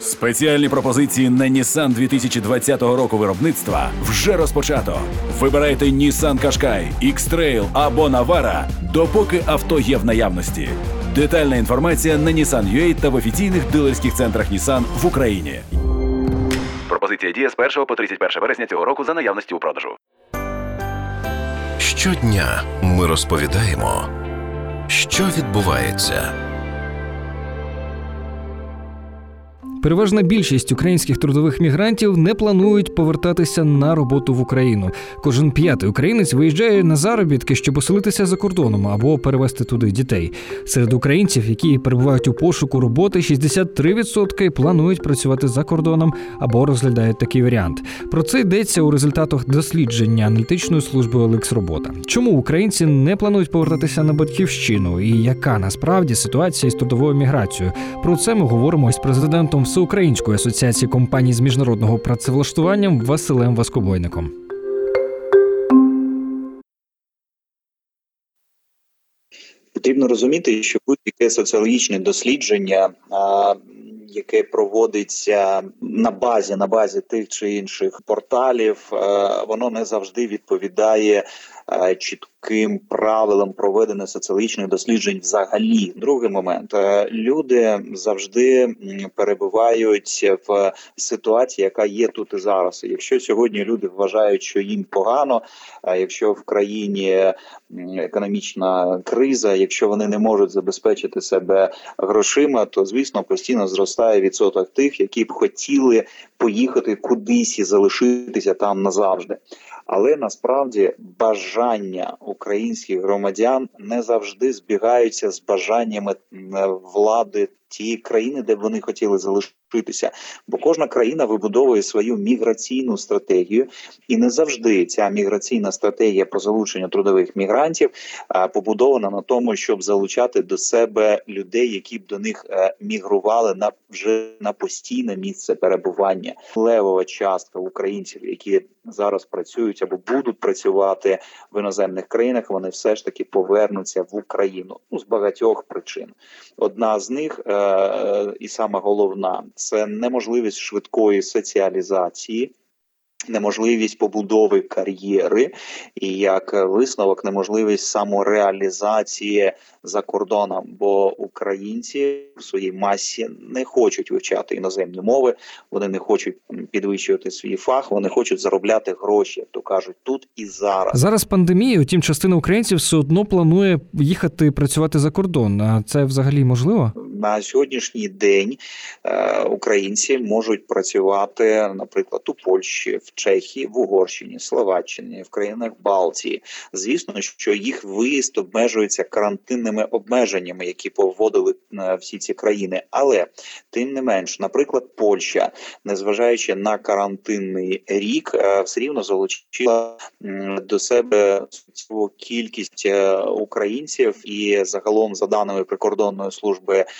Спеціальні пропозиції на Nissan 2020 року виробництва вже розпочато. Вибирайте Nissan Qashqai, X-Trail або Navara, допоки авто є в наявності. Детальна інформація на Nissan.ua та в офіційних дилерських центрах Nissan в Україні. Пропозиція діє з 1 по 31 вересня цього року за наявності у продажу. Щодня ми розповідаємо, що відбувається. Переважна більшість українських трудових мігрантів не планують повертатися на роботу в Україну. Кожен п'ятий українець виїжджає на заробітки, щоб оселитися за кордоном або перевезти туди дітей. Серед українців, які перебувають у пошуку роботи, 63% планують працювати за кордоном або розглядають такий варіант. Про це йдеться у результатах дослідження аналітичної служби Олекс Робота. Чому українці не планують повертатися на батьківщину і яка насправді ситуація з трудовою міграцією? Про це ми говоримо із президентом Всеукраїнської асоціації компаній з міжнародного працевлаштування Василем Васкобойником. Потрібно розуміти, що будь-яке соціологічне дослідження, яке проводиться на базі на базі тих чи інших порталів, воно не завжди відповідає чітким правилам проведення соціологічних досліджень. Взагалі, другий момент е, люди завжди перебувають в ситуації, яка є тут і зараз. Якщо сьогодні люди вважають, що їм погано, а якщо в країні економічна криза, якщо вони не можуть забезпечити себе грошима, то звісно постійно зростає відсоток тих, які б хотіли поїхати кудись і залишитися там назавжди. Але насправді бажання українських громадян не завжди збігаються з бажаннями влади тієї країни, де вони хотіли залишитися. Бо кожна країна вибудовує свою міграційну стратегію, і не завжди ця міграційна стратегія про залучення трудових мігрантів побудована на тому, щоб залучати до себе людей, які б до них е, мігрували на вже на постійне місце перебування. Левова частка українців, які зараз працюють або будуть працювати в іноземних країнах, вони все ж таки повернуться в Україну ну, з багатьох причин. Одна з них е, е, і саме головна це неможливість швидкої соціалізації. Неможливість побудови кар'єри, і як висновок, неможливість самореалізації за кордоном, бо українці в своїй масі не хочуть вивчати іноземні мови, вони не хочуть підвищувати свій фах, вони хочуть заробляти гроші, як то кажуть, тут і зараз. Зараз пандемія, утім, частина українців все одно планує їхати працювати за кордон. А це взагалі можливо? На сьогоднішній день е, українці можуть працювати, наприклад, у Польщі, в Чехії, в Угорщині, Словаччині, в країнах Балтії. Звісно, що їх виїзд обмежується карантинними обмеженнями, які поводили е, всі ці країни. Але тим не менш, наприклад, Польща, незважаючи на карантинний рік, е, все рівно залучила до себе кількість українців, і загалом, за даними прикордонної служби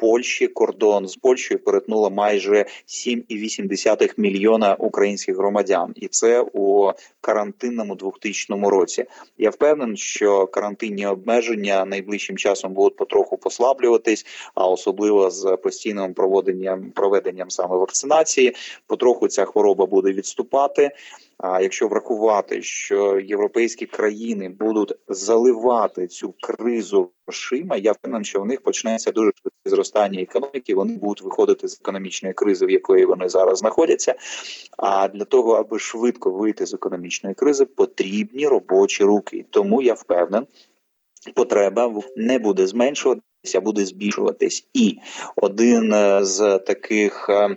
Польщі, кордон з Польщею перетнуло майже 7,8 мільйона українських громадян, і це у карантинному 2000 році. Я впевнений, що карантинні обмеження найближчим часом будуть потроху послаблюватись, а особливо з постійним проводенням проведенням саме вакцинації, потроху ця хвороба буде відступати. А якщо врахувати, що європейські країни будуть заливати цю кризу грошима, я впевнений, що в них почнеться дуже швидке зростання економіки. Вони будуть виходити з економічної кризи, в якої вони зараз знаходяться. А для того, аби швидко вийти з економічної кризи, потрібні робочі руки. Тому я впевнений, потреба не буде зменшуватися, а буде збільшуватись. І один е, з таких е,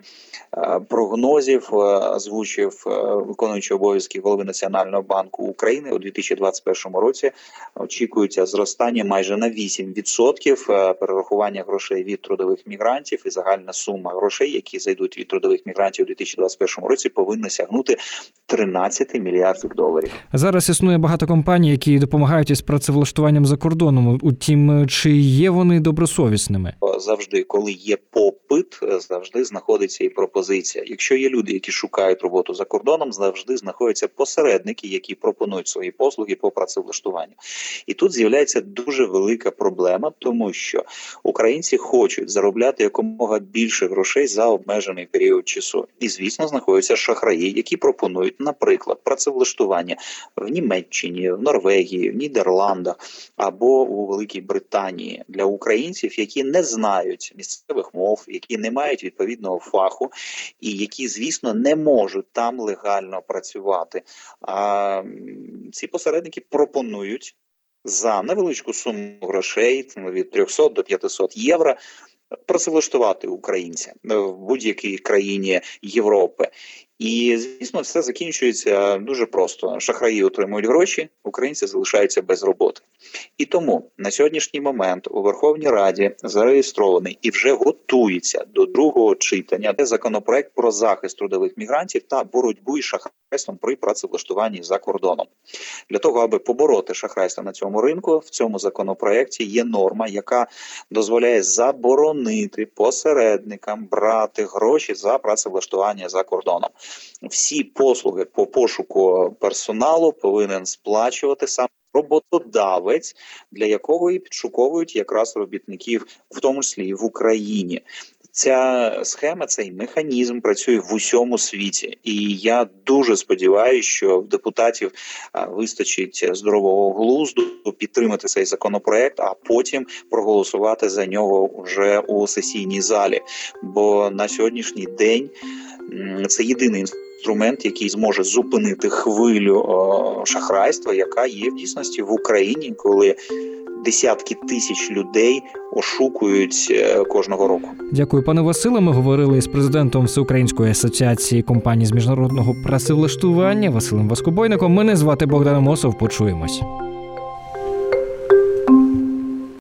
е, прогнозів озвучив виконуючий обов'язки голови Національного банку України у 2021 році. Очікується зростання майже на 8% е, перерахування грошей від трудових мігрантів, і загальна сума грошей, які зайдуть від трудових мігрантів у 2021 році, повинна сягнути 13 мільярдів доларів. Зараз існує багато компаній, які допомагають із працевлаштуванням за кордоном. Утім, чи є вони людьми добросовісними. завжди, коли є попит, е, завжди знаходиться і пропозиція. Якщо є люди, які шукають роботу за кордоном, завжди знаходяться посередники, які пропонують свої послуги по працевлаштуванню. І тут з'являється дуже велика проблема, тому що українці хочуть заробляти якомога більше грошей за обмежений період часу. І звісно, знаходяться шахраї, які пропонують, наприклад, працевлаштування в Німеччині, в Норвегії, в Нідерландах або у Великій Британії для українців, які не знають місцевих мов, які не мають відповідного фаху, і які, звісно, не можуть там легально працювати. А ці посередники пропонують за невеличку суму грошей від 300 до 500 євро. Працевлаштувати українця в будь-якій країні Європи, і звісно, все закінчується дуже просто: шахраї отримують гроші, українці залишаються без роботи. І тому на сьогоднішній момент у Верховній Раді зареєстрований і вже готується до другого читання де законопроект про захист трудових мігрантів та боротьбу із шахрайством при працевлаштуванні за кордоном. Для того аби побороти шахрайство на цьому ринку, в цьому законопроекті є норма, яка дозволяє заборонити посередникам брати гроші за працевлаштування за кордоном. Всі послуги по пошуку персоналу повинен сплачувати сам роботодавець, для якого і підшуковують якраз робітників, в тому числі і в Україні. Ця схема, цей механізм працює в усьому світі, і я дуже сподіваюся, що в депутатів вистачить здорового глузду підтримати цей законопроект, а потім проголосувати за нього вже у сесійній залі. Бо на сьогоднішній день це єдиний інструмент, який зможе зупинити хвилю шахрайства, яка є в дійсності в Україні, коли десятки тисяч людей ошукують е, кожного року. Дякую, пане Василе. Ми говорили з президентом Всеукраїнської асоціації компаній з міжнародного працевлаштування Василем Воскобойником. Мене звати Богдан Мосов. Почуємось.